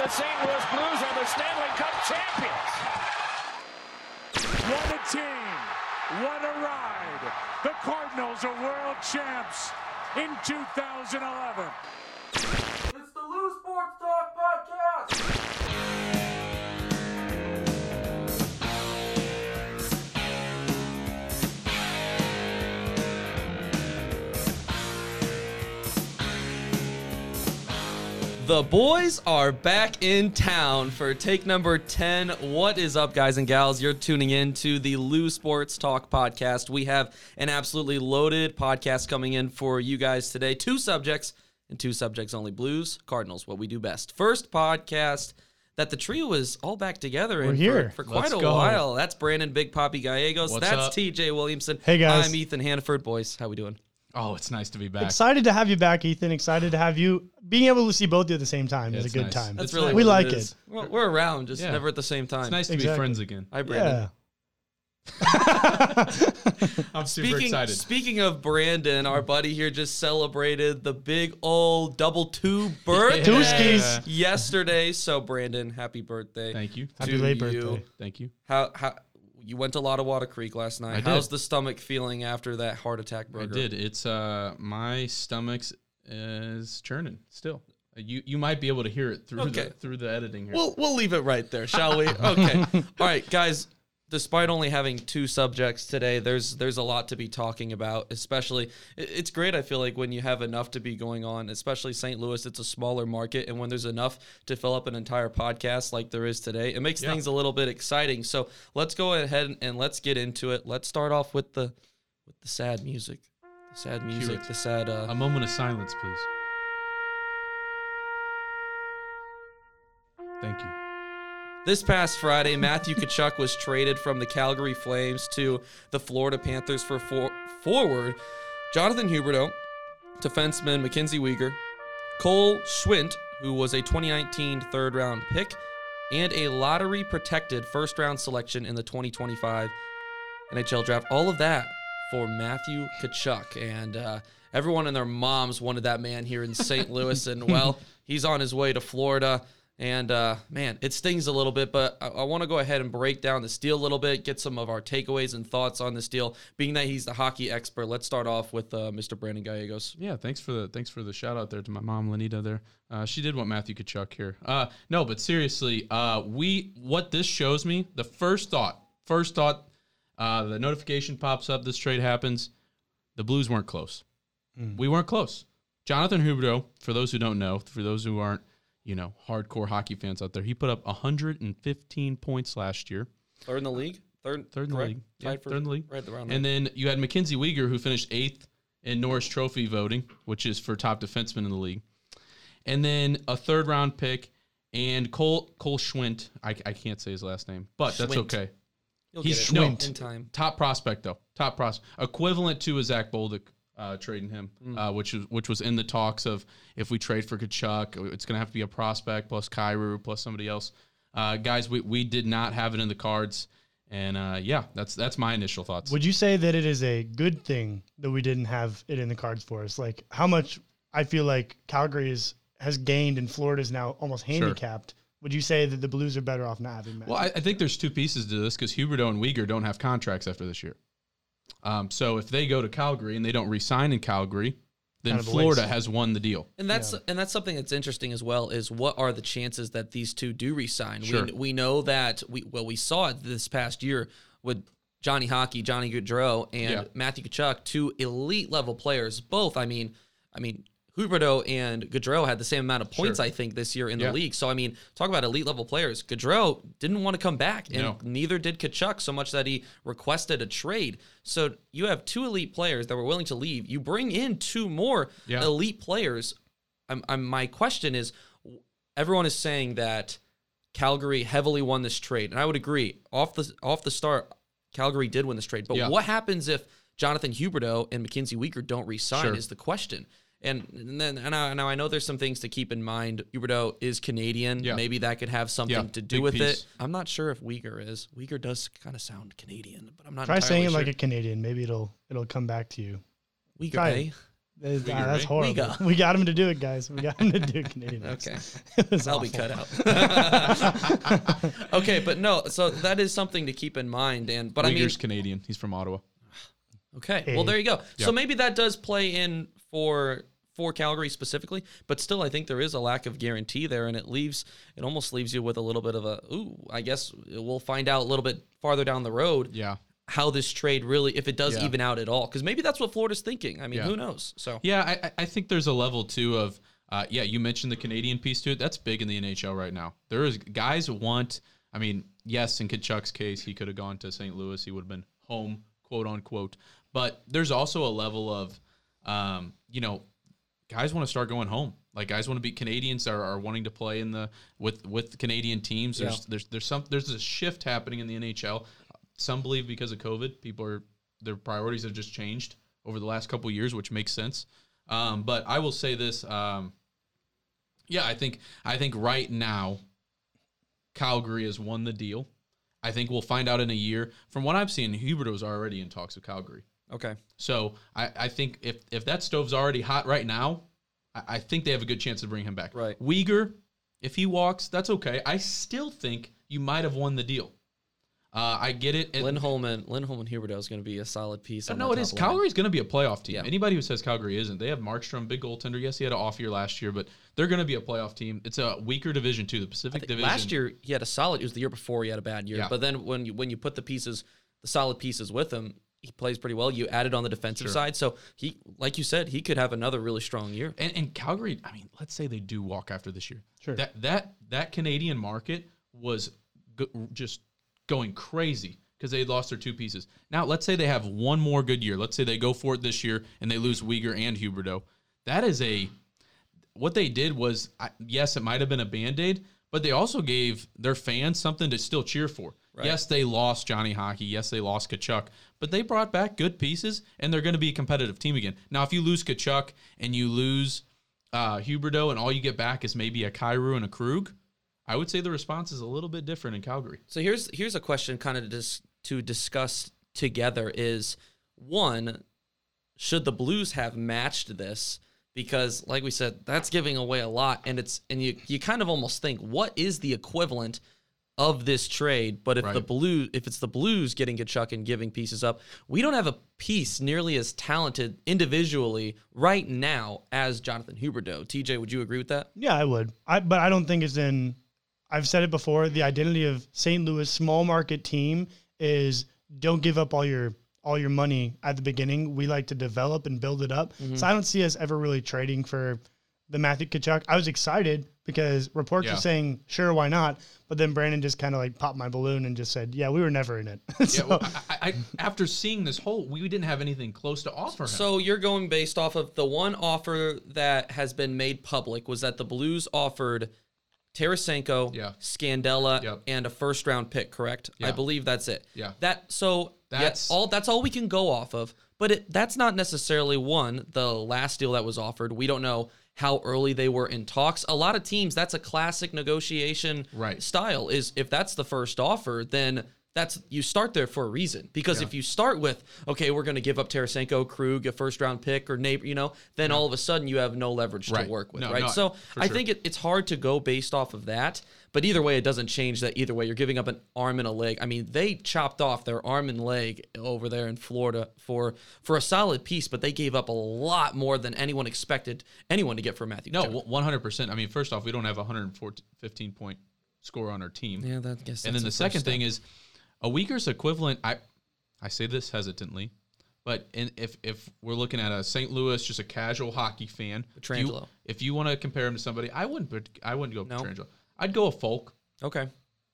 the St. Louis Blues are the Stanley Cup champions. What a team. What a ride. The Cardinals are world champs in 2011. The boys are back in town for take number 10. What is up, guys and gals? You're tuning in to the Lou Sports Talk podcast. We have an absolutely loaded podcast coming in for you guys today. Two subjects and two subjects only Blues, Cardinals, what we do best. First podcast that the trio is all back together in here. for, for quite Let's a go. while. That's Brandon Big Poppy Gallegos. What's That's up? TJ Williamson. Hey, guys. I'm Ethan Hannaford. Boys, how we doing? Oh, it's nice to be back. Excited to have you back, Ethan. Excited to have you. Being able to see both of you at the same time Yeah, is a good nice. time. That's really we like is. it. We're, we're around, just Yeah. never at the same time. It's nice to Exactly. be friends again. Hi, Brandon. Yeah. I'm super Speaking, excited. speaking of Brandon, our buddy here just celebrated the big old double two birthday Two skis. yesterday. So Brandon, happy birthday! Thank you. Happy late you. birthday. Thank you. How how you went to Lotawata Creek last night? I did. How's the stomach feeling after that heart attack burger? I did. It's uh my stomach's is churning still. You you might be able to hear it through Okay. the through the editing here. We'll we'll leave it right there, shall we? Okay. All right, guys. Despite only having two subjects today, there's there's a lot to be talking about. Especially, it's great. I feel like when you have enough to be going on, especially St. Louis, it's a smaller market, and when there's enough to fill up an entire podcast like there is today, it makes Yeah. things a little bit exciting. So let's go ahead and, let's get into it. Let's start off with the with the sad music, the sad music, the sad. Uh, a moment of silence, please. Thank you. This past Friday, Matthew Tkachuk was traded from the Calgary Flames to the Florida Panthers for for- forward Jonathan Huberdeau, defenseman Mackenzie Weegar, Cole Schwindt, who was a 2019 third round pick, and a lottery protected first round selection in the 2025 NHL draft. All of that for Matthew Tkachuk. And uh, everyone and their moms wanted that man here in St. Louis. And well, he's on his way to Florida. And uh, man, it stings a little bit, but I, I want to go ahead and break down this deal a little bit, get some of our takeaways and thoughts on this deal. Being that he's the hockey expert, let's start off with uh, Mr. Brandon Gallegos. Yeah, thanks for the thanks for the shout out there to my mom Lenita there. Uh, she did want Matthew Tkachuk here. Uh, no, but seriously, uh, we what this shows me, the first thought, first thought, uh, the notification pops up, this trade happens. The Blues weren't close. We weren't close. Jonathan Huberdeau, for those who don't know, for those who aren't, you know, hardcore hockey fans out there, he put up 115 points last year. Third in the league? Third, Third in the correct? league. Yeah, third in the league. Right around And then you had Mackenzie Weegar, who finished eighth in Norris Trophy voting, which is for top defenseman in the league. And then a third round pick and Cole Cole Schwindt. I, I can't say his last name, but that's Schwindt. okay. You'll he's get it Schwindt. in time. Top prospect though. Top prospect. Equivalent to a Zach Bolduc uh, trading him, Hmm. uh, which was which was in the talks of if we trade for Tkachuk, it's going to have to be a prospect plus Kyrou plus somebody else. Uh, guys, we, we did not have it in the cards. And uh, yeah, that's that's my initial thoughts. Would you say that it is a good thing that we didn't have it in the cards for us? Like how much I feel like Calgary is, has gained and Florida is now almost handicapped. Would you say that the Blues are better off not having Matt? Well, I, I think there's two pieces to this because Huberdeau and Weegar don't have contracts after this year. Um, so if they go to Calgary and they don't re-sign in Calgary, then Kind of Florida has won the deal. And that's and that's something that's interesting as well is what are the chances that these two do resign? Sure. We we know that we well we saw it this past year with Johnny Hockey, Johnny Gaudreau, and Yeah. Matthew Tkachuk, two elite level players. Both, I mean, I mean, Huberdeau and Gaudreau had the same amount of points, Sure. I think, this year in the league. So I mean, talk about elite level players. Gaudreau didn't want to come back, and No. neither did Tkachuk, so much that he requested a trade. So you have two elite players that were willing to leave. You bring in two more Yeah. elite players. I'm, I'm, my question is, everyone is saying that Calgary heavily won this trade, and I would agree. Off the off the start, Calgary did win this trade. But Yeah. what happens if Jonathan Huberdeau and Mackenzie Weegar don't re-sign? Sure. Is the question. And, and then and I, now I know there's some things to keep in mind. Huberdeau is Canadian. Yeah. Maybe that could have something Yeah, to do big with piece. it. I'm not sure if Weegar is. Weegar does kind of sound Canadian, but I'm not. Try entirely saying it like a Canadian. Maybe it'll it'll come back to you. Weegar. try? Uh, that's, Weegar, that's horrible. Weegar. We got him to do it, guys. We got him to do Canadian. Okay. accent. It was That'll be cut out. okay, but no, so that is something to keep in mind. And but I mean, Weegar's Canadian. He's from Ottawa. okay, well there you go. So maybe that does play in for for Calgary specifically, but still, I think there is a lack of guarantee there, and it leaves it almost leaves you with a little bit of a ooh. I guess we'll find out a little bit farther down the road Yeah. how this trade really, if it does Yeah. even out at all, because maybe that's what Florida's thinking. I mean, Yeah. who knows? So Yeah, I, I- think there's a level too of uh, yeah. You mentioned the Canadian piece to it. That's big in the NHL right now. There is guys want. I mean, yes, in Tkachuk's case, he could have gone to St. Louis. He would have been home, quote unquote. But there's also a level of, um, you know, guys want to start going home. Like guys want to be Canadians are, are wanting to play in the with with Canadian teams. There's Yeah. there's there's some there's a shift happening in the NHL. Some believe because of COVID, people are their priorities have just changed over the last couple of years, which makes sense. Um, but I will say this, um, yeah, I think I think right now Calgary has won the deal. I think we'll find out in a year. From what I've seen, Huberdeau's already in talks with Calgary. Okay, So I, I think if if that stove's already hot right now, I, I think they have a good chance to bring him back. Right. Weegar, if he walks, that's okay. I still think you might have won the deal. Uh, I get it. It- Lindholm and Lindholm and Huberdeau is going to be a solid piece. on no, it is. line. Calgary's going to be a playoff team. Yeah. Anybody who says Calgary isn't, they have Markstrom, big goaltender. Yes, he had an off year last year, but they're going to be a playoff team. It's a weaker division too. The Pacific Division. Last year he had a solid. It was the year before he had a bad year. Yeah. But then when you when you put the pieces, the solid pieces with him, he plays pretty well. You added on the defensive Sure. side, so he, like you said, he could have another really strong year. And, and Calgary, I mean, let's say they do walk after this year. Sure. That that that Canadian market was go, just going crazy because they lost their two pieces. Now, let's say they have one more good year. Let's say they go for it this year and they lose Weegar and Huberdeau. That is a what they did was yes, it might have been a band-aid, but they also gave their fans something to still cheer for. Yes, they lost Johnny Hockey. Yes, they lost Tkachuk, but they brought back good pieces, and they're going to be a competitive team again. Now, if you lose Tkachuk and you lose uh, Huberdeau, and all you get back is maybe a Kyrou and a Krug, I would say the response is a little bit different in Calgary. So here's here's a question, kind of dis- to discuss together is one, should the Blues have matched this? Because, like we said, that's giving away a lot, and it's and you you kind of almost think, what is the equivalent of this trade? But if the Right. Blue, if it's the Blues getting Tkachuk and giving pieces up, we don't have a piece nearly as talented individually right now as Jonathan Huberdeau. TJ, would you agree with that? Yeah, I would. I but I don't think it's in. I've said it before. The identity of St. Louis small market team is don't give up all your all your money at the beginning. We like to develop and build it up. Mm-hmm. So I don't see us ever really trading for the Matthew Tkachuk. I was excited because reports Yeah. were saying sure, why not? But then Brandon just kind of like popped my balloon and just said, yeah, we were never in it. Yeah, so, well, I, I, after seeing this whole, we didn't have anything close to offer him. So you're going based off of the one offer that has been made public was that the Blues offered Tarasenko, Yeah. Scandella, Yep. and a first round pick, correct? I believe that's it. Yeah. That so that's That's- all that's all we can go off of. But it, that's not necessarily one, the last deal that was offered. We don't know how early they were in talks. A lot of teams, that's a classic negotiation Right. style is if that's the first offer, then that's you start there for a reason. Because if you start with, okay, we're going to give up Tarasenko, Krug, a first round pick, or neighbor, you know, then all of a sudden you have no leverage Right. to work with, No, right? so I sure. think it, it's hard to go based off of that. But either way, it doesn't change that either way. You're giving up an arm and a leg. I mean, they chopped off their arm and leg over there in Florida for for a solid piece, but they gave up a lot more than anyone expected anyone to get for Matthew. no, Tkachuk. one hundred percent. I mean, first off, we don't have a 115 point score on our team. yeah, that guess. and then the second thing is a Weegar's equivalent. I I say this hesitantly, but in, if if we're looking at a St. Louis, just a casual hockey fan, if you, if you want to compare him to somebody, I wouldn't. I wouldn't go No. Pietrangelo. I'd go a Faulk. okay.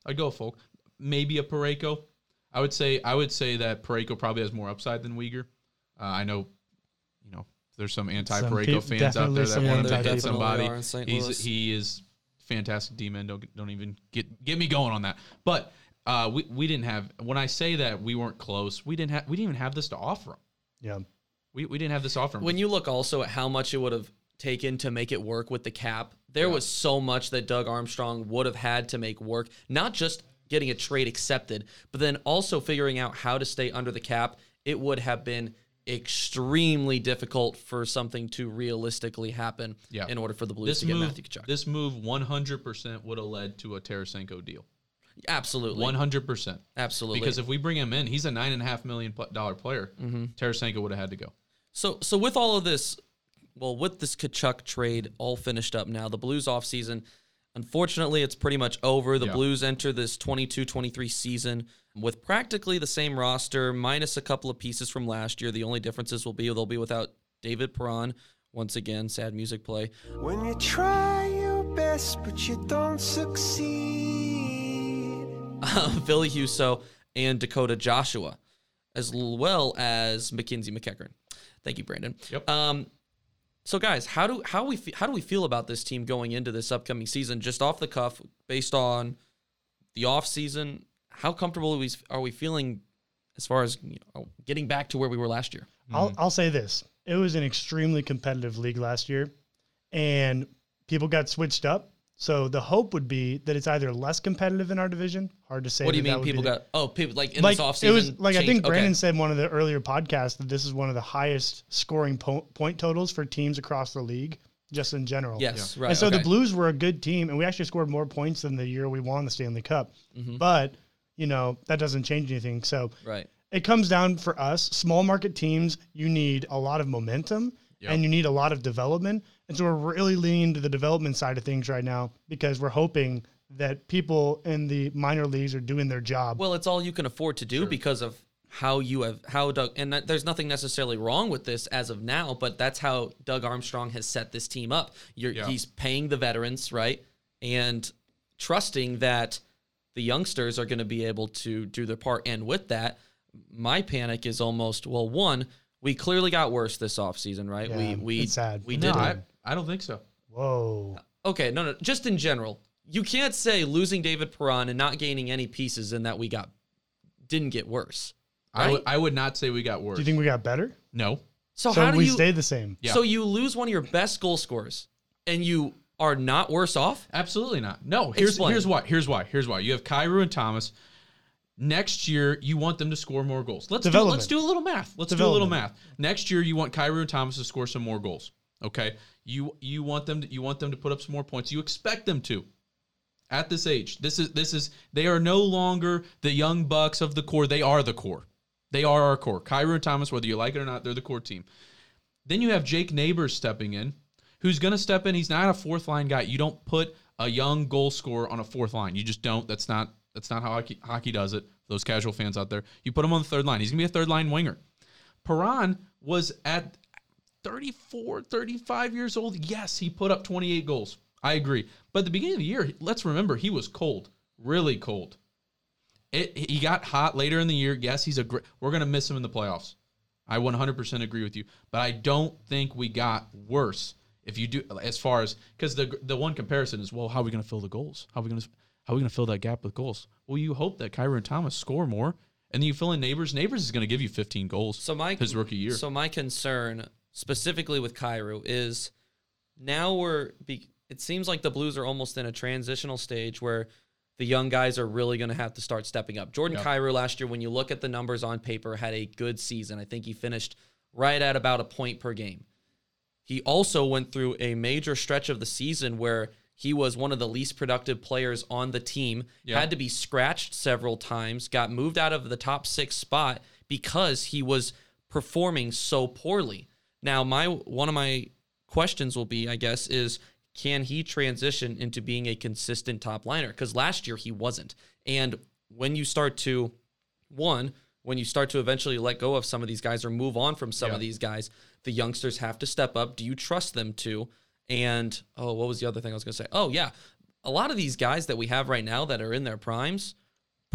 I'd go a Faulk. Maybe a Parayko. I would say I would say that Parayko probably has more upside than Weegar. Uh, I know, you know, there's some anti-Parayko peop- fans out there that some want him to hit somebody. definitely are in St. He's he is fantastic D-man. Don't don't even get get me going on that. But uh, we we didn't have when I say that we weren't close. We didn't have we didn't even have this to offer him. yeah. We, we didn't have this offer him. When you look also at how much it would have taken to make it work with the cap, there was so much that Doug Armstrong would have had to make work, not just getting a trade accepted, but then also figuring out how to stay under the cap. It would have been extremely difficult for something to realistically happen Yeah. in order for the Blues This to get move, Matthew Tkachuk. this move, 100% would have led to a Tarasenko deal. Absolutely. 100%. Absolutely. Because if we bring him in, he's a $9.5 million player. Mm-hmm. Tarasenko would have had to go. So so with all of this, well, with this Tkachuk trade all finished up now, the Blues offseason, unfortunately, it's pretty much over. The Yeah. Blues enter this 22-23 season with practically the same roster, minus a couple of pieces from last year. The only differences will be they'll be without David Perron. Once again, sad music play. When you try your best but you don't succeed. Ville Husso and Dakota Joshua, as well as Mackenzie MacEachern. Thank you, Brandon. Yep. Um, so guys, how do how we fe- how do we feel about this team going into this upcoming season? Just off the cuff, based on the off season, how comfortable are we, are we feeling as far as you know, getting back to where we were last year? I'll, I'll say this. It was an extremely competitive league last year, and people got switched up. So the hope would be that it's either less competitive in our division. Hard to say. What do you that that mean would be people the- got? Oh, people like in like this off it was season. like I think Brandon said in one of the earlier podcasts that this is one of the highest scoring po- point totals for teams across the league, just in general. Yes, right. and so okay. the Blues were a good team, and we actually scored more points than the year we won the Stanley Cup. Mm-hmm. But you know that doesn't change anything. So right. it comes down for us, small market teams. You need a lot of momentum, Yep. and you need a lot of development. And so we're really leaning to the development side of things right now because we're hoping that people in the minor leagues are doing their job. Well, it's all you can afford to do because of how you have how Doug and there's nothing necessarily wrong with this as of now, but that's how Doug Armstrong has set this team up. You're, Yeah. He's paying the veterans right and trusting that the youngsters are going to be able to do their part. And with that, my panic is almost well, one, we clearly got worse this offseason, right? Yeah, we we it's sad. we No, did I, I don't think so. Whoa. okay, no, no, just in general, you can't say losing David Perron and not gaining any pieces and that we got didn't get worse. I would Right? I would not say we got worse. Do you think we got better? no. So, so how do we you? stayed the same. Yeah. So you lose one of your best goal scorers, and you are not worse off. Absolutely not. No. Here's Explain. here's why. Here's why. Here's why. You have Kyrou and Thomas. Next year, you want them to score more goals. Let's do, Development. let's do a little math. Let's do a little math. Next year, you want Kyrou and Thomas to score some more goals. Okay. You you want them to you want them to put up some more points. You expect them to. At this age, this is this is they are no longer the young bucks of the core. They are the core. They are our core. Kyrou and Thomas, whether you like it or not, they're the core team. Then you have Jake Neighbors stepping in, who's going to step in. He's not a fourth line guy. You don't put a young goal scorer on a fourth line. You just don't. That's not that's not how hockey, hockey does it. Those casual fans out there, you put him on the third line. He's going to be a third line winger. Perron was at 34, 35 years old. Yes, he put up 28 goals. I agree. But at the beginning of the year, let's remember he was cold, really cold. It, he got hot later in the year. Yes, he's a great. We're going to miss him in the playoffs. I 100% agree with you, but I don't think we got worse. If you do, as far as because the the one comparison is, well, how are we going to fill the goals? How are we going to how are we going to fill that gap with goals? Well, you hope that Kyron Thomas score more, and then you fill in Neighbors. Neighbors is going to give you 15 goals. So my his rookie year. So my concern specifically with Kyrou is now we're. Be, it seems like the Blues are almost in a transitional stage where the young guys are really going to have to start stepping up. Jordan Yeah. Kyrou last year, when you look at the numbers on paper, had a good season. I think he finished right at about a point per game. He also went through a major stretch of the season where he was one of the least productive players on the team, Yeah. had to be scratched several times, got moved out of the top six spot because he was performing so poorly. Now, my one of my questions will be, I guess, is can he transition into being a consistent top liner? Because last year he wasn't. And when you start to one, when you start to eventually let go of some of these guys or move on from some Yeah. of these guys, the youngsters have to step up. Do you trust them to? And oh, what was the other thing I was going to say? Oh, yeah. A lot of these guys that we have right now that are in their primes,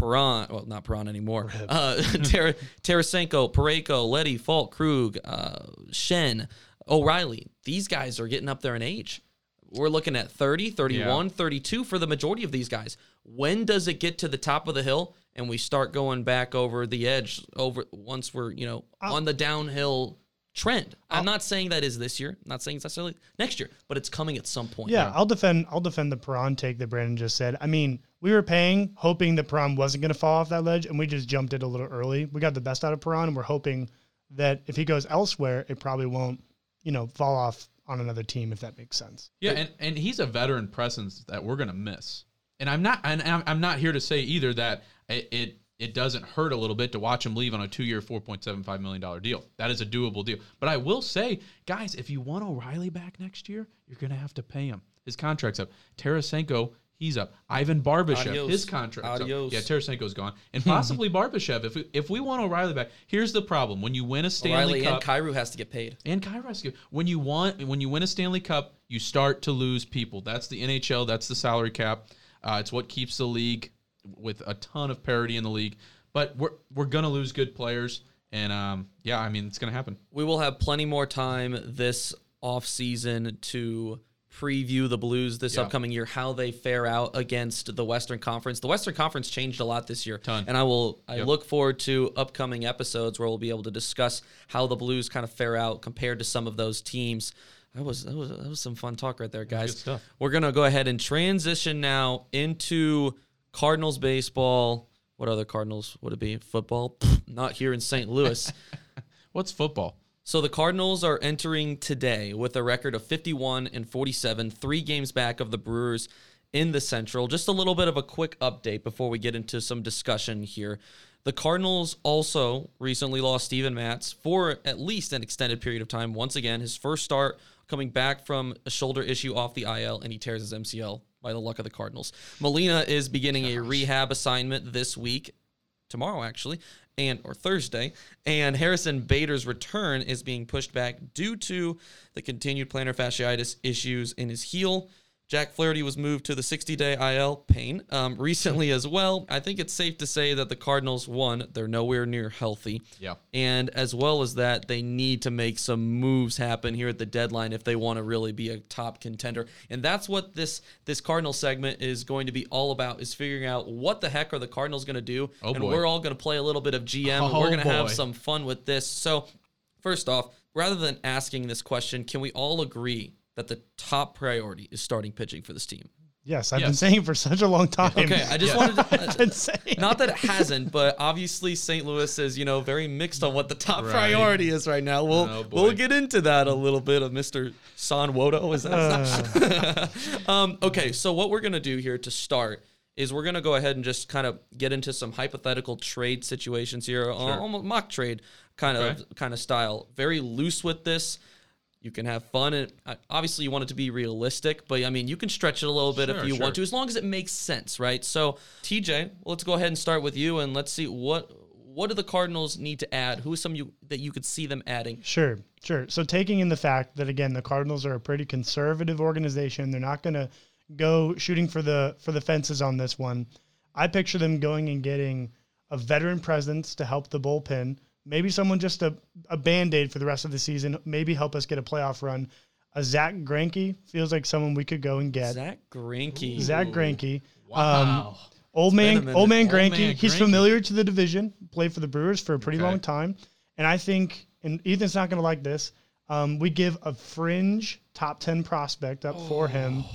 Perron, well, not Perron anymore, uh, Tar- Tarasenko, Parayko, Leddy, Faulk, Krug, uh, Schenn, O'Reilly, these guys are getting up there in age. We're looking at 30, 31, 32 for the majority of these guys. When does it get to the top of the hill and we start going back over the edge over once we're, you know, on the downhill trend? I'm not saying that is this year. I'm not saying it's necessarily next year, but it's coming at some point. Yeah, I'll defend. I'll defend the Perron take that Brandon just said. I mean, we were paying, hoping that Perron wasn't going to fall off that ledge, and we just jumped it a little early. We got the best out of Perron, and we're hoping that if he goes elsewhere, it probably won't, you know, fall off on another team if that makes sense. Yeah, and, and he's a veteran presence that we're gonna miss. And I'm not and I'm I'm not here to say either that it it, it doesn't hurt a little bit to watch him leave on a point seven five million dollar deal. That is a doable deal. But I will say, guys, if you want O'Reilly back next year, you're gonna have to pay him. His contract's up. Tarasenko, he's up. Ivan Barbashev, Adios. his contract's Adios. up. Yeah, Tarasenko's gone, and possibly Barbashev. If we, if we want O'Reilly back, here's the problem: when you win a Stanley Riley Cup, and Kyrou has to get paid. and Kairos. When you want, when you win a Stanley Cup, you start to lose people. That's the NHL. That's the salary cap. Uh, it's what keeps the league with a ton of parity in the league. But we're we're gonna lose good players, and um, yeah, I mean it's gonna happen. We will have plenty more time this offseason to preview the Blues this Yeah. upcoming year, how they fare out against the Western Conference. The Western Conference changed a lot this year. Ton. And I will I Yep. look forward to upcoming episodes where we'll be able to discuss how the Blues kind of fare out compared to some of those teams. That was that was that was some fun talk right there, guys. good stuff. We're gonna go ahead and transition now into Cardinals baseball. What other Cardinals would it be? Football? Not here in St. Louis. What's football? So the Cardinals are entering today with a record of 51 and 47, three games back of the Brewers in the Central. Just a little bit of a quick update before we get into some discussion here. The Cardinals also recently lost Steven Matz for at least an extended period of time. Once again, his first start coming back from a shoulder issue off the IL, and he tears his MCL by the luck of the Cardinals. Molina is beginning a rehab assignment this week tomorrow actually and or Thursday and Harrison Bader's return is being pushed back due to the continued plantar fasciitis issues in his heel. Jack Flaherty was moved to the 60-day IL pain um, recently as well. I think it's safe to say that the Cardinals one they're nowhere near healthy. Yeah. And as well as that, they need to make some moves happen here at the deadline if they want to really be a top contender. And that's what this this Cardinal segment is going to be all about is figuring out what the heck are the Cardinals going to do. Oh, and boy. we're all going to play a little bit of GM and Oh, we're going to have some fun with this. So, first off, rather than asking this question, can we all agree that the top priority is starting pitching for this team? Yes, I've been saying for such a long time. Okay, I just wanted to been saying not that it hasn't, but obviously St. Louis is, you know, very mixed on what the top Right. priority is right now. We'll Oh, we'll get into that a little bit of Mr. San Wodo. Is that? um, okay, so what we're gonna do here to start is we're gonna go ahead and just kind of get into some hypothetical trade situations here, uh, almost mock trade kind of kind of style. Very loose with this. You can have fun, and uh, obviously you want it to be realistic. But I mean, you can stretch it a little bit if you sure. want to, as long as it makes sense, right? So, TJ, let's go ahead and start with you, and let's see what what do the Cardinals need to add? Who is some you that you could see them adding? Sure, sure. So taking in the fact that again the Cardinals are a pretty conservative organization, they're not going to go shooting for the for the fences on this one. I picture them going and getting a veteran presence to help the bullpen, maybe someone just a, a band-aid for the rest of the season, maybe help us get a playoff run. A Zach Greinke feels like someone we could go and get. Zach Greinke. Zach Greinke. Wow. Old man, old man Old Granky. He's familiar to the division. Played for the Brewers for a pretty Okay. long time, and I think, and Ethan's not going to like this. Um, we give a fringe top ten prospect up for him.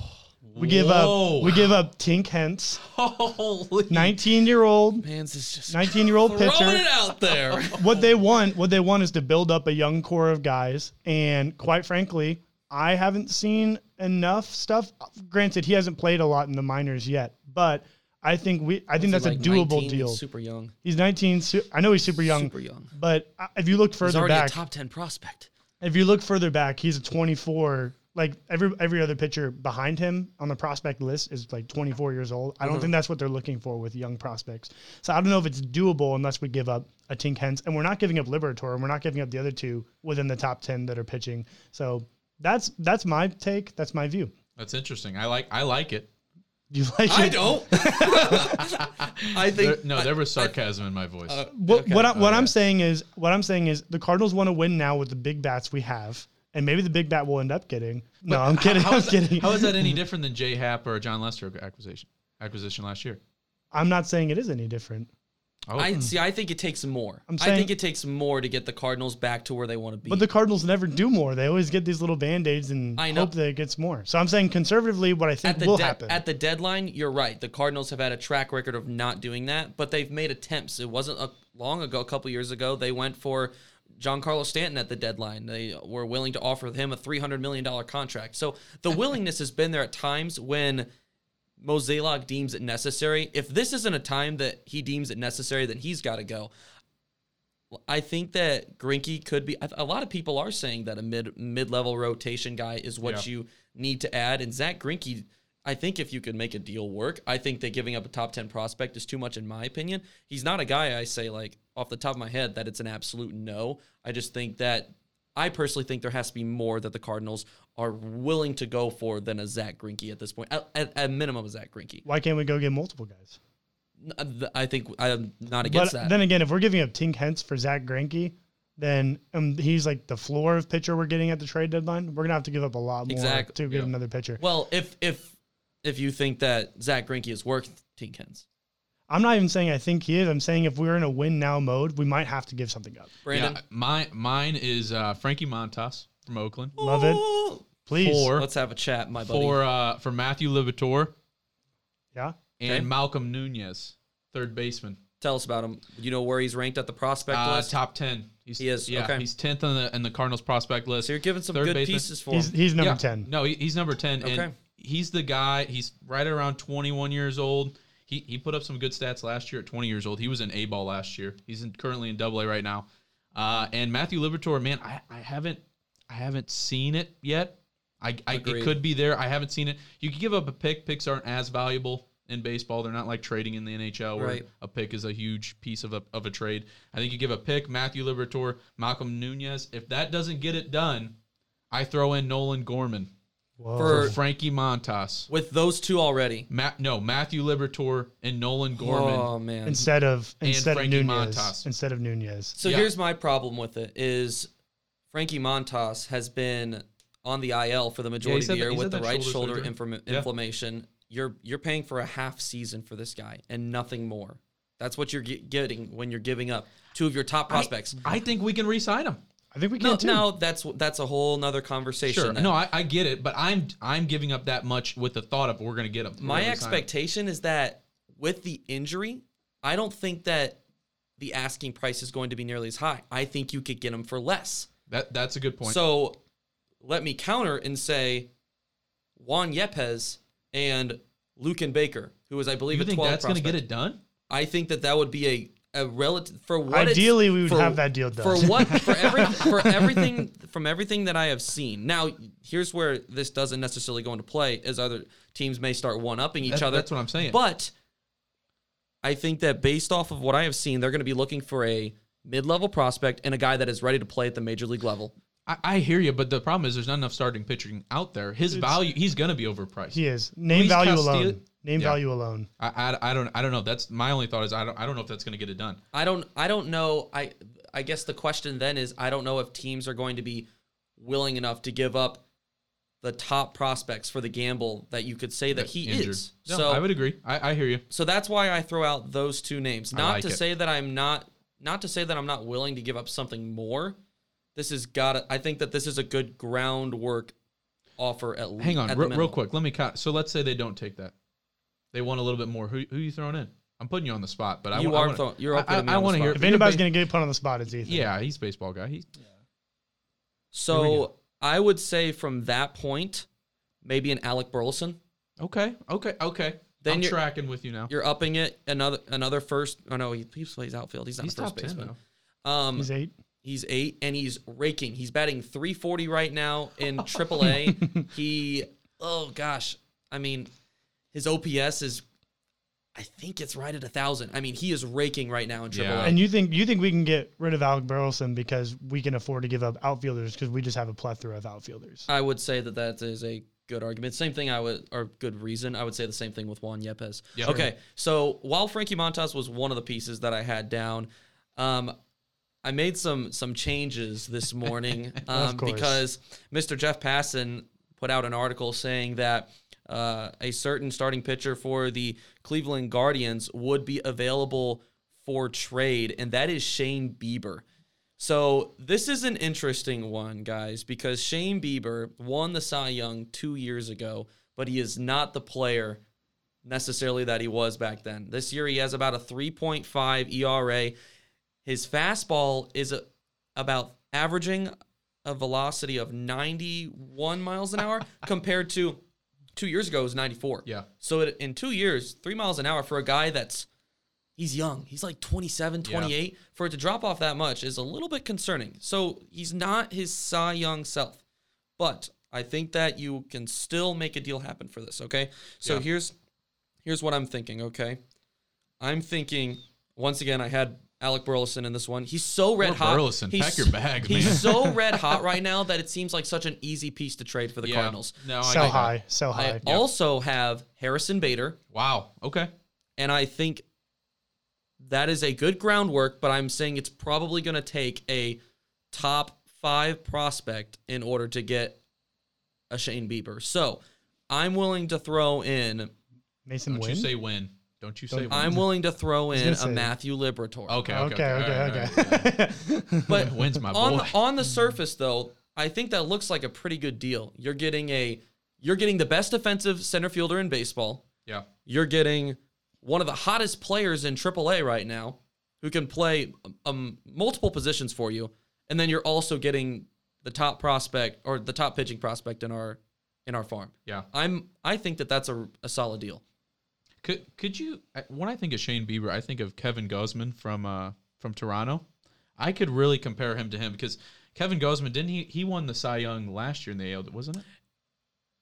We give Whoa. up. We give up Tink Hence, Holy. nineteen year old, Mans is just nineteen year old throwing pitcher. it out there. What they want, what they want, is to build up a young core of guys. And quite frankly, I haven't seen enough stuff. Granted, he hasn't played a lot in the minors yet, but I think we. I think that's Like a doable 19, deal. Super young. He's 19. Su- I know he's super young. Super young. But uh, if you look He's further already back, a top ten prospect. if you look further back, he's a 24. Like every every other pitcher behind him on the prospect list is like 24 years old. I don't think that's what they're looking for with young prospects. So I don't know if it's doable unless we give up a Tink Hence, and we're not giving up Liberatore, and we're not giving up the other two within the top 10 that are pitching. So that's that's my take. That's my view. That's interesting. I like I like it. You like I it? don't. I There, think no, there was sarcasm in my voice. uh, What, okay. what, I, what Okay. I'm saying is, what I'm saying is, the Cardinals want to win now with the big bats we have, and maybe the big bat will end up getting. No, I'm kidding. How I'm that- kidding. how is that any different than Jay Happ or Jon Lester acquisition acquisition last year? I'm not saying it is any different. Oh, I see. I think it takes more. I'm I saying- think it takes more to get the Cardinals back to where they want to be. But the Cardinals never do more. They always get these little band aids and I know. hope that it gets more. So I'm saying conservatively, what I think will de- happen. at the deadline, you're right. The Cardinals have had a track record of not doing that, but they've made attempts. It wasn't a long ago, a couple years ago, they went for Giancarlo Stanton at the deadline. They were willing to offer him a $300 million contract. So the willingness has been there at times when Mozeliak deems it necessary. If this isn't a time that he deems it necessary, then he's got to go. I think that Greinke could be. A lot of people are saying that a mid mid level rotation guy is what Yeah. you need to add. And Zach Greinke, I think if you could make a deal work, I think that giving up a top ten prospect is too much in my opinion. He's not a guy I say like off the top of my head that it's an absolute no. I just think that I personally think there has to be more that the Cardinals are willing to go for than a Zach Greinke at this point. At, at, at minimum, a Zach Greinke. Why can't we go get multiple guys? I think I'm not against but that. then again, if we're giving up Tink Hence for Zach Greinke, then um, he's like the floor of pitcher we're getting at the trade deadline. We're gonna have to give up a lot more Exact- to get yeah. another pitcher. Well, if if if you think that Zach Greinke is worth Tink Hence, I'm not even saying I think he is. I'm saying if we're in a win now mode, we might have to give something up. Brandon, Yeah, my mine is uh, Frankie Montas from Oakland. Love it. Ooh. Please. Four. let's have a chat, my buddy. For uh, for Matthew Liberatore Yeah. and Okay. Malcolm Nunez, third baseman. Tell us about him. You know where he's ranked at the prospect Uh, list. top ten. He's, He is, Yeah, okay. he's tenth on the in the Cardinals prospect list. so you're giving some third good baseman. pieces for He's him. he's number Yeah. ten. No, he, he's number ten, Okay. and he's the guy. He's right around 21 years old. He he put up some good stats last year at 20 years old. He was in A ball last year. He's in, currently in Double A right now. Uh, and Matthew Liberatore, man, I, I haven't I haven't seen it yet. I, I it could be there. I haven't seen it. You could give up a pick. Picks aren't as valuable in baseball. They're not like trading in the NHL where Right. a pick is a huge piece of a, of a trade. I think you give a pick, Matthew Liberatore, Malcolm Nunez. If that doesn't get it done, I throw in Nolan Gorman Whoa. for For- Frankie Montas. With those two already. Matt, no, Matthew Liberatore and Nolan Gorman. Oh man. instead of And instead of Frankie Nunez. Montas. Instead of Nunez. So Yeah. here's my problem with it: is Frankie Montas has been on the IL for the majority said of the year he with the right shoulder shoulder surgery. inflam- Yeah. inflammation. You're you're paying for a half season for this guy and nothing more. That's what you're getting when you're giving up two of your top prospects. I think we can re-sign him. I think we can no, too. no, that's that's a whole nother conversation. Sure. then. No, I, I get it, but I'm I'm giving up that much with the thought of we're going to get him. My gonna re-sign him. expectation is that with the injury, I don't think that the asking price is going to be nearly as high. I think you could get him for less. that that's a good point. So let me counter and say Juan Yepez and Luken Baker, who is, I believe, you a think 12 that's going to get it done? I think that that would be a, a relative for what Ideally, we would for- have that deal done. for what for every for everything from everything that I have seen. Now, here's where this doesn't necessarily go into play, as other teams may start one upping each That- other. that's what I'm saying. But I think that based off of what I have seen, they're going to be looking for a mid-level prospect and a guy that is ready to play at the major league level. I, I hear you, but the problem is there's not enough starting pitching out there. His value, he's going to be overpriced. he is name Luis value Castillo- alone. Name Yeah. value alone. I, I, I don't I don't know. That's my only thought is I don't I don't know if that's going to get it done. I don't I don't know. I I guess the question then is I don't know if teams are going to be willing enough to give up the top prospects for the gamble that you could say that he Injured. is. No, so I would agree. I, I hear you. so that's why I throw out those two names. Not like to it. say that I'm not not to say that I'm not willing to give up something more. This has got to I think that this is a good groundwork offer at Hang on, at the real, real quick. Let me count. So let's say they don't take that. They want a little bit more. Who who you throwing in? I'm putting you on the spot, but I You I are wanna- throwing- you're I, putting I, want to hear If anybody's ba- going to get put on the spot, it's Ethan. Yeah, he's a baseball guy. He's Here we So I would say from that point, maybe an Alec Burleson. okay, okay, okay. Then I'm you're- tracking with you now. You're upping it another another first. Oh no, he, he plays outfield. He's not He's a first top baseman. now. Um, He's eight. He's eight and he's raking. He's batting 340 right now in AAA. he, oh gosh, I mean, his OPS is, I think it's right at a thousand. I mean, he is raking right now in AAA. Yeah. And you think you think we can get rid of Alec Burleson because we can afford to give up outfielders because we just have a plethora of outfielders. I would say that that is a good argument. Same thing. I would or good reason. I would say the same thing with Juan Yepez. Yeah. Okay, so while Frankie Montas was one of the pieces that I had down, um, I made some some changes this morning um, because Mr. Jeff Passan put out an article saying that uh, a certain starting pitcher for the Cleveland Guardians would be available for trade, and that is Shane Bieber. So this is an interesting one, guys, because Shane Bieber won the Cy Young two years ago, but he is not the player necessarily that he was back then. This year he has about a 3.5 ERA. His fastball is a about averaging a velocity of 91 miles an hour compared to two years ago it was 94. Yeah. So it, in two years, three miles an hour for a guy that's he's young, he's like 27, 28. For it to drop off that much is a little bit concerning. So he's not his Cy Young self, but I think that you can still make a deal happen for this. Okay. So Yeah. here's here's what I'm thinking. Okay. I'm thinking once again. I had Alec Burleson in this one. He's so red Poor hot. Burleson. He's, Pack your bag, He's man. so red hot right now that it seems like such an easy piece to trade for the Yeah. Cardinals. No, I so get that. high, so I high. also have Harrison Bader, Wow. Okay. and I think that is a good groundwork, but I'm saying it's probably going to take a top five prospect in order to get a Shane Bieber. So I'm willing to throw in. Masyn Don't Winn. you say win. Don't you say Don't- I'm willing to throw was in gonna a say- Matthew Liberatore. okay. Okay. okay, All okay, right, all right, okay. all right. But Wins my on boy. on the surface, though, I think that looks like a pretty good deal. You're getting a you're getting the best defensive center fielder in baseball. Yeah. You're getting one of the hottest players in AAA right now, who can play um, multiple positions for you, and then you're also getting the top prospect or the top pitching prospect in our in our farm. Yeah. I'm I think that that's a, a solid deal. Could could you when I think of Shane Bieber, I think of Kevin Gausman from uh from Toronto. I could really compare him to him because Kevin Gausman didn't he he won the Cy Young last year in the AL, wasn't it?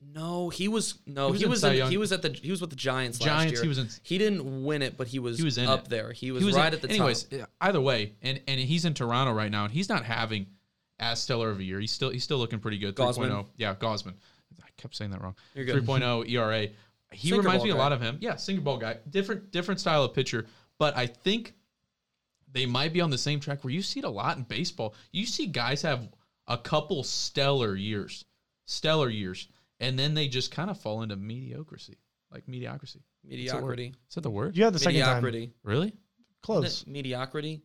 No, he was no, He was he was in, he was at the he was with the Giants, last Giants, year. he was in- He didn't win it, but he was He was up it. there. He was, in- right at the anyways, top. either way, and and he's in Toronto right now, and he's not having as stellar of a year. He's still he's still looking pretty good. Gausman. 3.0. Yeah, Gausman. I kept saying that wrong. You're good. 3.0 ERA. He Sinker reminds ball me a lot of him. Yeah, single ball guy. Different different style of pitcher, but I think they might be on the same track where you see it a lot in baseball. You see guys have a couple stellar years, stellar years, and then they just kind of fall into mediocrity, like mediocrity. Is that the word? Mediocrity. Is that the word? You had the second time. Mediocrity. Really? Close. Mediocrity.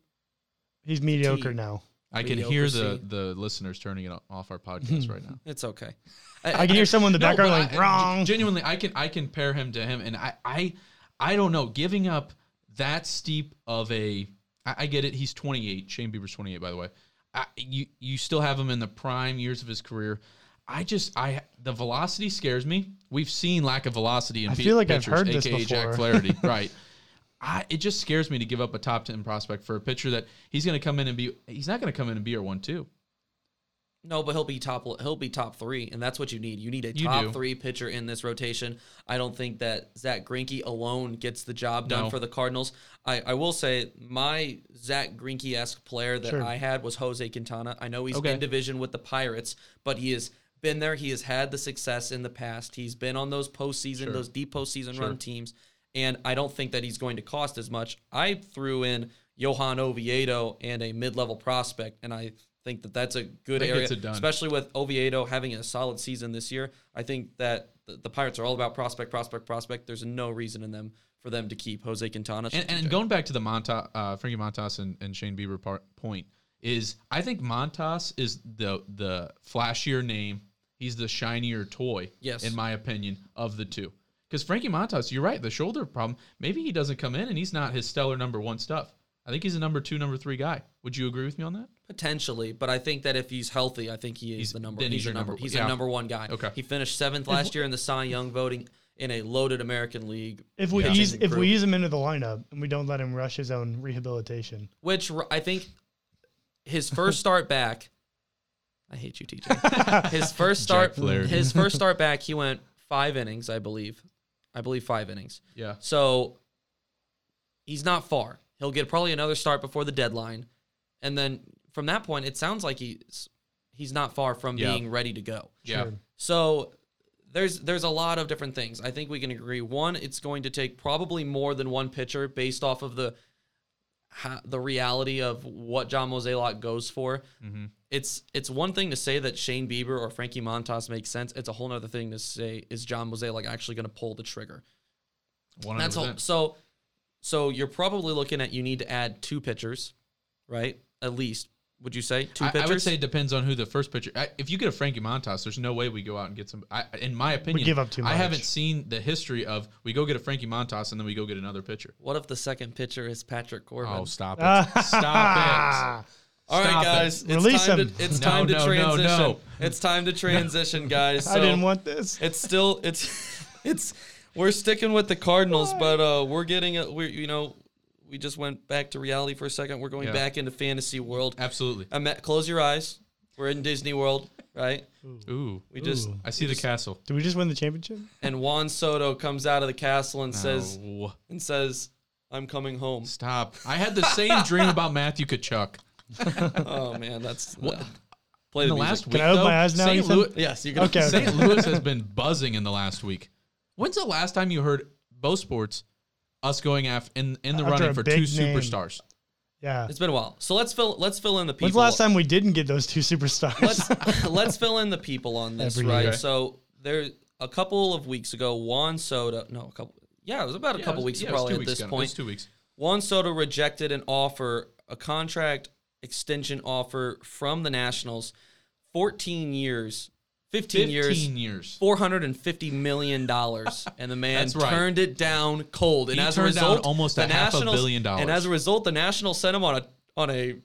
He's mediocre T. now. I can hear the the listeners turning it off our podcast right now. It's okay. I can hear someone in the No, background but like I- wrong. Genuinely, I can I can pair him to him, and I I I don't know. Giving up that steep of a, I, I get it. He's 28. Shane Bieber's 28, by the way. I, you you still have him in the prime years of his career. I just I the velocity scares me. We've seen lack of velocity in I pi- feel like I've heard this aka Jack before. Flaherty, right? I, it just scares me to give up a top 10 prospect for a pitcher that he's going to come in and be. He's not going to come in and be our one two. No, but he'll be top. He'll be top three, and that's what you need. You need a You top do. three pitcher in this rotation. I don't think that Zach Greinke alone gets the job done No. for the Cardinals. I, I will say my Zach Greinke esque player that Sure. I had was Jose Quintana. I know he's Okay. in division with the Pirates, but he has been there. He has had the success in the past. He's been on those postseason, Sure. those deep postseason Sure. run teams, and I don't think that he's going to cost as much. I threw in Johan Oviedo and a mid level prospect, and I think that that's a good area, gets it especially with Oviedo having a solid season this year. I think that the, the Pirates are all about prospect, prospect, prospect. There's no reason in them for them to keep Jose Quintana. And, and going back to the Monta, uh, Frankie Montas and, and Shane Bieber part, point is, I think Montas is the the flashier name. He's the shinier toy, Yes. in my opinion, of the two. Because Frankie Montas, you're right, the shoulder problem. Maybe he doesn't come in and he's not his stellar number one stuff. I think he's a number two, number three guy. Would you agree with me on that? Potentially, but I think that if he's healthy, I think he is He's- the number. then He's, he's a your number. number- He's yeah. a number one guy. Okay. He finished seventh last year in the Cy Young voting in a loaded American League. If we Yeah. ease if we ease him into the lineup and we don't let him rush his own rehabilitation, which I think his first start back. I hate you, TJ. His first start, his first start back, he went five innings, I believe. I believe five innings. Yeah. So he's not far. He'll get probably another start before the deadline, and then from that point, it sounds like he's he's not far from Yeah. being ready to go. Yeah. Sure. So there's there's a lot of different things. I think we can agree. One, it's going to take probably more than one pitcher based off of the ha, the reality of what John Mozeliak goes for. Mm-hmm. It's it's one thing to say that Shane Bieber or Frankie Montas makes sense. It's a whole other thing to say is John Mozeliak actually going to pull the trigger. 100%. That's all. So so you're probably looking at you need to add two pitchers, right? At least would you say two I, pitchers? I would say it depends on who the first pitcher. I, if you get a Frankie Montas, there's no way we go out and get some. I, in my opinion, we give up too much. I haven't seen the history of we go get a Frankie Montas and then we go get another pitcher. what if the second pitcher is Patrick Corbin? Oh, stop it! stop it! All right, Stop it. guys. It's Release time him. to it's No, time to no, no, transition. no. It's time to transition, guys. I didn't want this. it's still it's it's we're sticking with the Cardinals, but uh we're getting a we're you know we just went back to reality for a second. We're going Yeah. back into fantasy world. Absolutely. I'm at, close your eyes. We're in Disney World, right? Ooh. We just Ooh. I see the castle. Did we just win the championship? and Juan Soto comes out of the castle and says and says, "I'm coming home." Stop. I had the same dream about Matthew Tkachuk. Oh man, that's What? uh, play In the, the music. last Can week, I open though, my eyes now, St. Louis, Yes, you can. Okay. St. Louis has been buzzing in the last week. When's the last time you heard Bo Sports us going after in in the After running for two name. superstars? Yeah. It's been a while. So let's fill let's fill in the people. When's the last time we didn't get those two superstars? let's let's fill in the people on this, Every right? year. So there a couple of weeks ago, Juan Soto. No, a couple. Yeah, it was about a Yeah, couple was- weeks yeah, it was probably at weeks this ago. It point. was two weeks. Juan Soto rejected an offer, a contract extension offer from the Nationals, 14 years, 15 years, 15 years. 450 million dollars, and the man right. turned it down cold. And He as a result, almost a half a billion dollars. And as a result, the Nationals sent him on a on a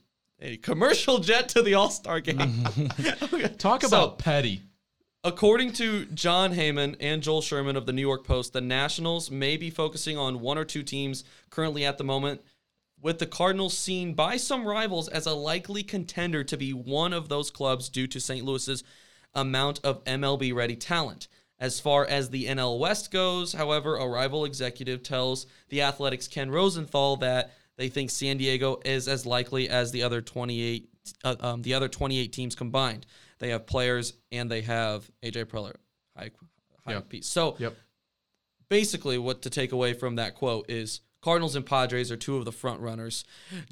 a commercial jet to the All Star game. Talk So- about petty. According to Jon Heyman and Joel Sherman of the New York Post, the Nationals may be focusing on one or two teams currently at the moment, with the Cardinals seen by some rivals as a likely contender to be one of those clubs due to St. Louis's amount of MLB ready talent. As far as the NL West goes, however, a rival executive tells the Athletic's Ken Rosenthal that they think San Diego is as likely as the other 28 uh, um, the other 28 teams combined. They have players and they have AJ Preller, high high Yep. piece. So Yep. basically what to take away from that quote is Cardinals and Padres are two of the front runners.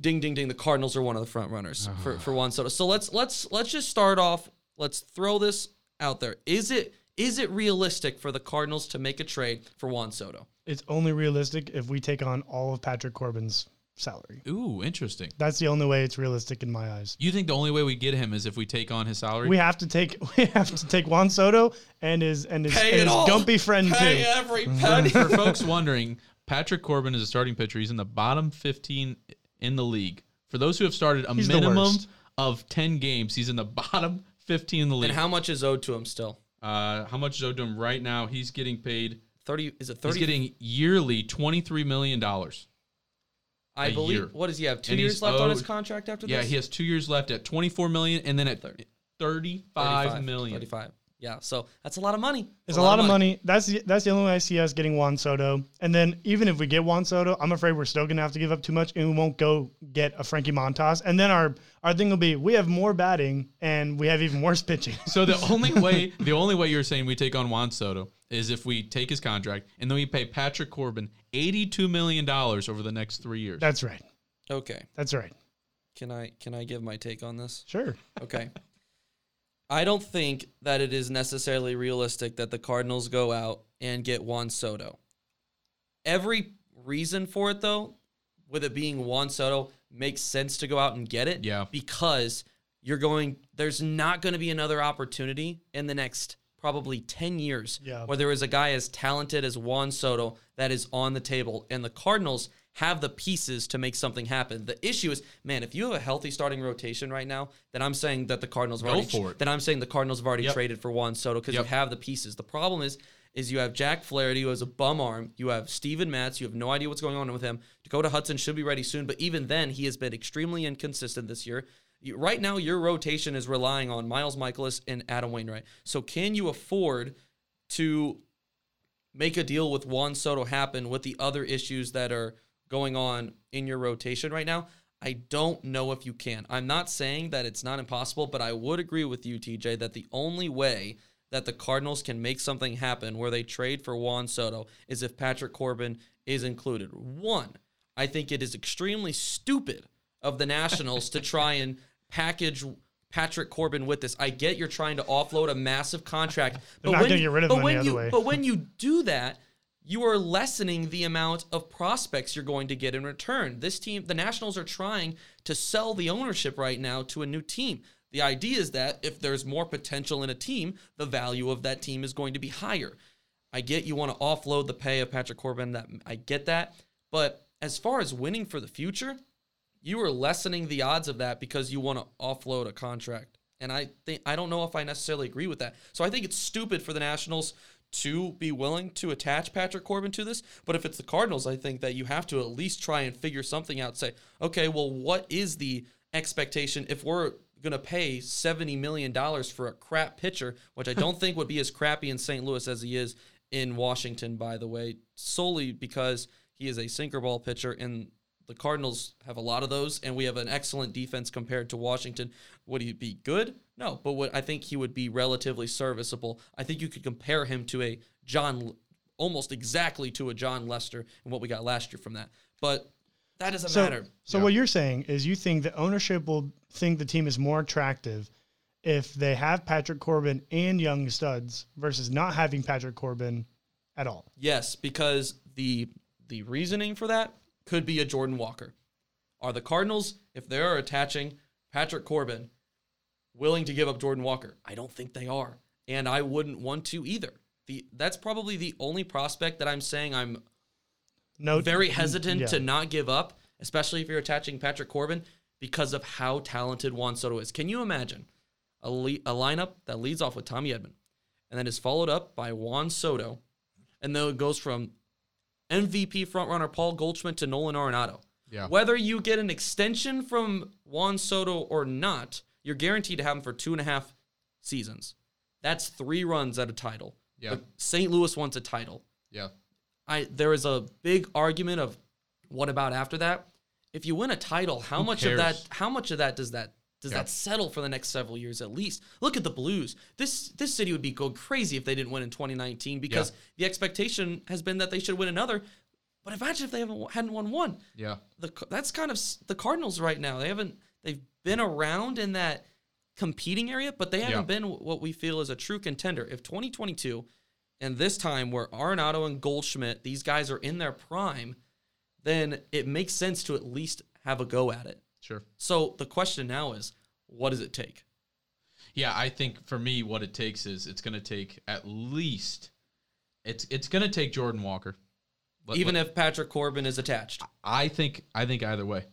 Ding ding ding the Cardinals are one of the front runners for, for Juan Soto. So let's let's let's just start off let's throw this out there. Is it is it realistic for the Cardinals to make a trade for Juan Soto? it's only realistic if we take on all of Patrick Corbin's salary. Ooh, interesting. That's the only way it's realistic in my eyes. You think the only way we get him is if we take on his salary? We have to take we have to take Juan Soto and his and his, Pay and it his all. gumpy friend Pay too. every penny. For folks wondering, Patrick Corbin is a starting pitcher. He's in the bottom 15 in the league. For those who have started a He's the minimum worst. of 10 games, he's in the bottom 15 in the league. and how much is owed to him still? uh, how much is owed to him right now? He's getting paid. 30 is it 30 He's getting yearly $23 million. I a believe year. what does he have? 2 And years left on his contract after Yeah, this? Yeah, he has two years left at 24 million, and then at 35 million. 35. Yeah, so that's a lot of money. It's a lot of money. That's the, that's the only way I see us getting Juan Soto. And then even if we get Juan Soto, I'm afraid we're still gonna have to give up too much, and we won't go get a Frankie Montas. And then our our thing will be we have more batting and we have even worse pitching. So the only way, the only way you're saying we take on Juan Soto is if we take his contract and then we pay Patrick Corbin 82 million dollars over the next three years. That's right. Okay. That's right. Can I can I give my take on this? Sure. Okay. I don't think that it is necessarily realistic that the Cardinals go out and get Juan Soto. Every reason for it, though, with it being Juan Soto, makes sense to go out and get it. Yeah. Because you're going, there's not going to be another opportunity in the next probably 10 years Yeah. where there is a guy as talented as Juan Soto that is on the table. And the Cardinals have the pieces to make something happen. The issue is, man, if you have a healthy starting rotation right now, then I'm saying that the Cardinals have Go already for it. then I'm saying the Cardinals have already Yep. traded for Juan Soto because Yep. you have the pieces. The problem is is you have Jack Flaherty who has a bum arm. You have Steven Matz. You have no idea what's going on with him. Dakota Hudson should be ready soon, but even then, he has been extremely inconsistent this year. You, right now, your rotation is relying on Miles Mikolas and Adam Wainwright. So, can you afford to make a deal with Juan Soto happen with the other issues that are going on in your rotation right now? I don't know if you can. I'm not saying that it's not impossible, but I would agree with you, TJ, that the only way that the Cardinals can make something happen where they trade for Juan Soto is if Patrick Corbin is included. One, I think it is extremely stupid of the Nationals to try and package Patrick Corbin with this. I get you're trying to offload a massive contract, but not when you- rid of but when other you- way. But when you do that, you are lessening the amount of prospects you're going to get in return. This team, the Nationals are trying to sell the ownership right now to a new team. The idea is that if there's more potential in a team, the value of that team is going to be higher. I get you want to offload the pay of Patrick Corbin. That I get that, but as far as winning for the future, you are lessening the odds of that because you want to offload a contract. And I think I don't know if I necessarily agree with that. So I think it's stupid for the Nationals to be willing to attach Patrick Corbin to this. But if it's the Cardinals, I think that you have to at least try and figure something out. Say, okay, well, what is the expectation if we're going to pay $70 million for a crap pitcher, which I don't think would be as crappy in St. Louis as he is in Washington, by the way, solely because he is a sinker ball pitcher and the Cardinals have a lot of those, and we have an excellent defense compared to Washington. Would he be good? No, but what I think he would be relatively serviceable. I think you could compare him to a John, almost exactly to a John Lester, and what we got last year from that. But that doesn't So, matter. so what you're saying is you think the ownership will think the team is more attractive if they have Patrick Corbin and young studs versus not having Patrick Corbin at all. Yes, because the the reasoning for that could be a Jordan Walker. Are the Cardinals, if they are attaching Patrick Corbin, willing to give up Jordan Walker? I don't think they are, and I wouldn't want to either. The that's probably the only prospect that I'm saying I'm No, very hesitant yeah. to not give up, especially if you're attaching Patrick Corbin because of how talented Juan Soto is. Can you imagine a, le- a lineup that leads off with Tommy Edman and then is followed up by Juan Soto, and then it goes from MVP frontrunner Paul Goldschmidt to Nolan Arenado. Yeah. Whether you get an extension from Juan Soto or not, you're guaranteed to have him for two and a half seasons. That's three runs at a title. Yeah. But St. Louis wants a title. Yeah. I there is a big argument of what about after that? If you win a title, how Who much of that how much of that does that does Yeah. that settle for the next several years at least? Look at the Blues. This this city would be going crazy if they didn't win in 2019 because the expectation has been that they should win another. But imagine if they haven't hadn't won one. Yeah. The that's kind of the Cardinals right now. They haven't they've been around in that competing area, but they haven't Yeah. been what we feel is a true contender. If 2022 and this time where Arenado and Goldschmidt, these guys are in their prime, then it makes sense to at least have a go at it. Sure. So the question now is, what does it take? Yeah, I think for me, what it takes is it's going to take at least it's it's going to take Jordan Walker. Let- Even let- if Patrick Corbin is attached. I think I think either way.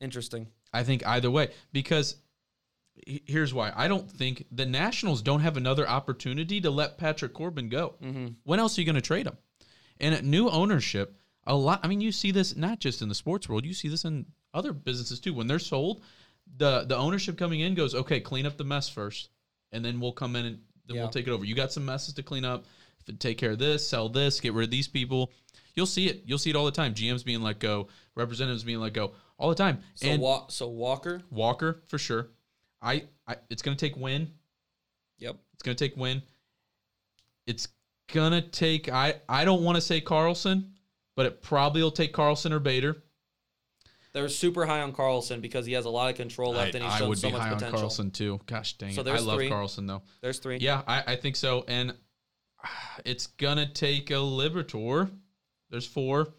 Interesting. I think either way because here's why. I don't think the Nationals don't have another opportunity to let Patrick Corbin go. Mm-hmm. When else are you going to trade him? And at new ownership, a lot. I mean, you see this not just in the sports world. You see this in other businesses too. When they're sold, the the ownership coming in goes, okay, clean up the mess first, and then we'll come in and then Yeah. we'll take it over. You got some messes to clean up. Take care of this, sell this, get rid of these people. You'll see it. You'll see it all the time. GMs being let go, representatives being let go all the time. So and Wa- so Walker, Walker for sure. I, I it's gonna take Winn. yep. It's gonna take Winn. It's gonna take I I don't want to say Carlson, but it probably will take Carlson or Bader. They're super high on Carlson because he has a lot of control left and he's I shown would so be much high potential. on Carlson too. Gosh dang So it. I there's love three. Carlson though. There's three. Yeah, I, I think so. And it's gonna take a Liberatore. There's four.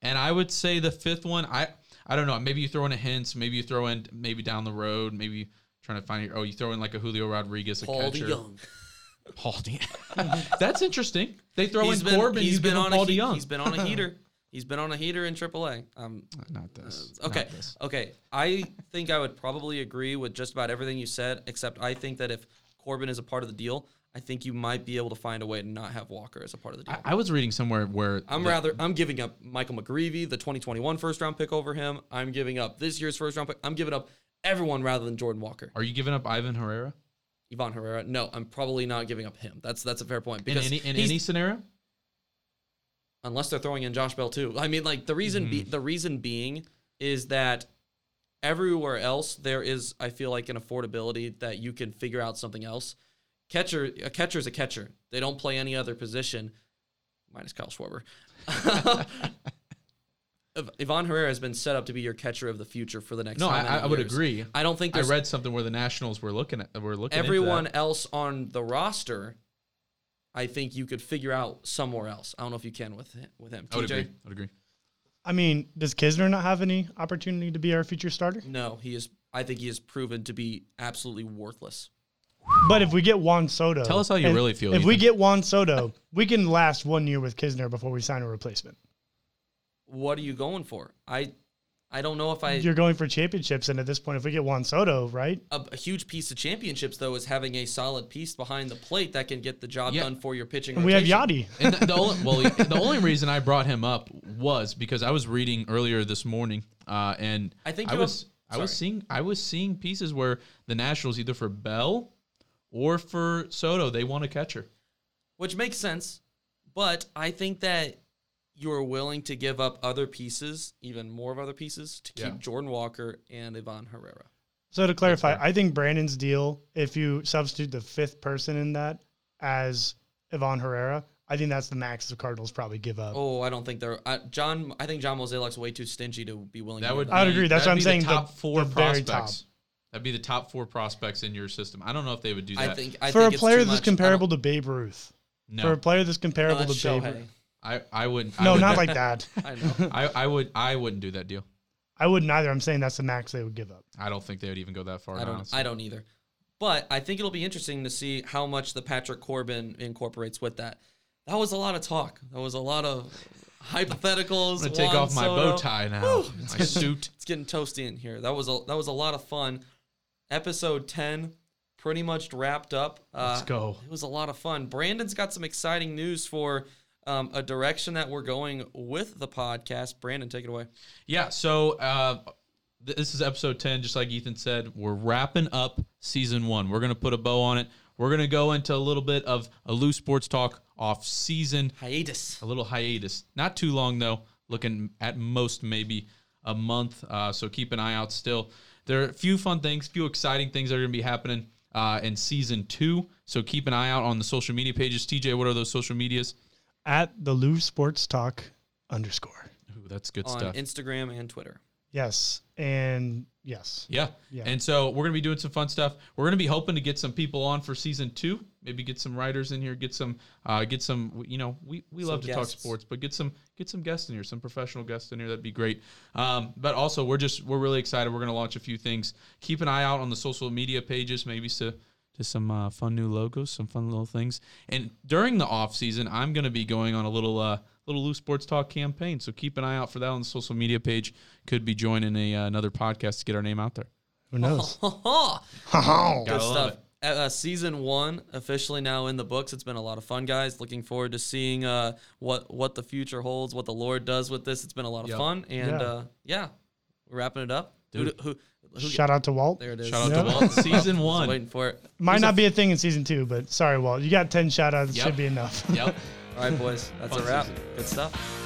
And I would say the fifth one, I I don't know. Maybe you throw in a hint. maybe you throw in maybe down the road, maybe trying to find your oh, you throw in like a Julio Rodriguez, a Paul catcher. DeJong. Paul DeJong. That's interesting. They throw He's in been, Corbin. he's you been give on Paul a heat, DeJong. he's been on a heater. He's been on a heater in AAA. Um, not this. okay, Not this. okay. I think I would probably agree with just about everything you said, except I think that if Corbin is a part of the deal, I think you might be able to find a way to not have Walker as a part of the deal. I, I was reading somewhere where I'm the- rather I'm giving up Michael McGreevy, the 2021 first round pick over him. I'm giving up this year's first round pick. I'm giving up everyone rather than Jordan Walker. Are you giving up Ivan Herrera Ivan Herrera. No, I'm probably not giving up him. That's that's a fair point in because any in any scenario? Unless they're throwing in Josh Bell too. I mean, like the reason be, mm-hmm. the reason being is that everywhere else there is, I feel like an affordability that you can figure out something else. Catcher, a catcher is a catcher. They don't play any other position, minus Kyle Schwarber. Iv- Ivan Herrera has been set up to be your catcher of the future for the next. No, I, I would agree. I don't think I read something where the Nationals were looking at were looking everyone else on the roster. I think you could figure out somewhere else. I don't know if you can with him, with him. I would agree. I would agree. I mean, does Knizner not have any opportunity to be our future starter? No, he is. I think he has proven to be absolutely worthless. But if we get Juan Soto, Tell us how you really feel, If we get Juan Soto, we can last one year with Knizner before we sign a replacement. What are you going for? I, I don't know if I You're going for championships, and at this point, if we get Juan Soto, right? a, a huge piece of championships though is having a solid piece behind the plate that can get the job Yeah. done for your pitching. And we have Yadi. And the, the only well, the only reason I brought him up was because I was reading earlier this morning, uh, and I think I was have- I was seeing I was seeing pieces where the Nationals either for Bell or for Soto they want a catcher. which makes sense. But I think that you're willing to give up other pieces, even more of other pieces, to keep Yeah. Jordan Walker and Ivan Herrera. So to clarify, I think Brandon's deal, if you substitute the fifth person in that as Ivan Herrera, I think that's the max the Cardinals probably give up. Oh, I don't think they're uh, John. I think John Mozeliak's way too stingy to be willing. That to would. I'd be- agree. That's that'd what I'm saying, The the- top four the very prospects. That'd be the top four prospects in your system. I don't know if they would do I that. think I for think a it's player too that's much. comparable to Babe Ruth, no, for a player that's comparable no, to that's Babe Ruth, I I wouldn't. I no, would not not like that. I know. I, I would I wouldn't do that deal. I wouldn't either. I'm saying that's the max they would give up. I don't think they would even go that far. I don't. honestly. I don't either. But I think it'll be interesting to see how much the Patrick Corbin incorporates with that. That was a lot of talk. That was a lot of hypotheticals. I'm gonna take off my Soto. bow tie now. my suit. It's getting toasty in here. That was a that was a lot of fun. Episode ten, pretty much wrapped up. Uh, Let's go. It was a lot of fun. Brandon's got some exciting news for um, a direction that we're going with the podcast. Brandon, take it away. Yeah, so uh, this is episode 10, just like Ethan said. We're wrapping up season one. We're going to put a bow on it. We're going to go into a little bit of a loose sports talk off season, Hiatus. a little hiatus. Not too long, though, looking at most maybe a month. Uh, so keep an eye out still. There are a few fun things, few exciting things that are going to be happening uh, in season two. So keep an eye out on the social media pages. TJ, what are those social medias? At the Louvre Sports Talk underscore. Ooh, that's good on stuff. Instagram and Twitter. Yes, and yes. Yeah. Yeah. And so we're gonna be doing some fun stuff. We're gonna be hoping to get some people on for season two. Maybe get some writers in here. Get some. Uh, get some. You know, we, we love to Some talk sports, but get some get some guests in here. Some professional guests in here. That'd be great. Um, but also we're just we're really excited. We're gonna launch a few things. Keep an eye out on the social media pages. Maybe to to some uh, fun new logos, some fun little things. And during the off season, I'm gonna be going on a little. Uh, Little loose sports talk campaign, so keep an eye out for that on the social media page. Could be joining a uh, another podcast to get our name out there. Who knows? Good stuff. Uh, uh, season one officially now in the books. It's been a lot of fun, guys. Looking forward to seeing uh, what what the future holds, what the Lord does with this. It's been a lot of Yep. fun, and Yeah. uh, yeah, we're wrapping it up. Who, Dude. who, who, Shout out to Walt. there it is. Shout out Yeah. to Walt. Season I was one. waiting for it. Might not be a thing in season two, but sorry, Walt. You got 10 shout outs. Yep. should be enough. Yep. All right, boys, that's Fun a wrap. season. Good stuff.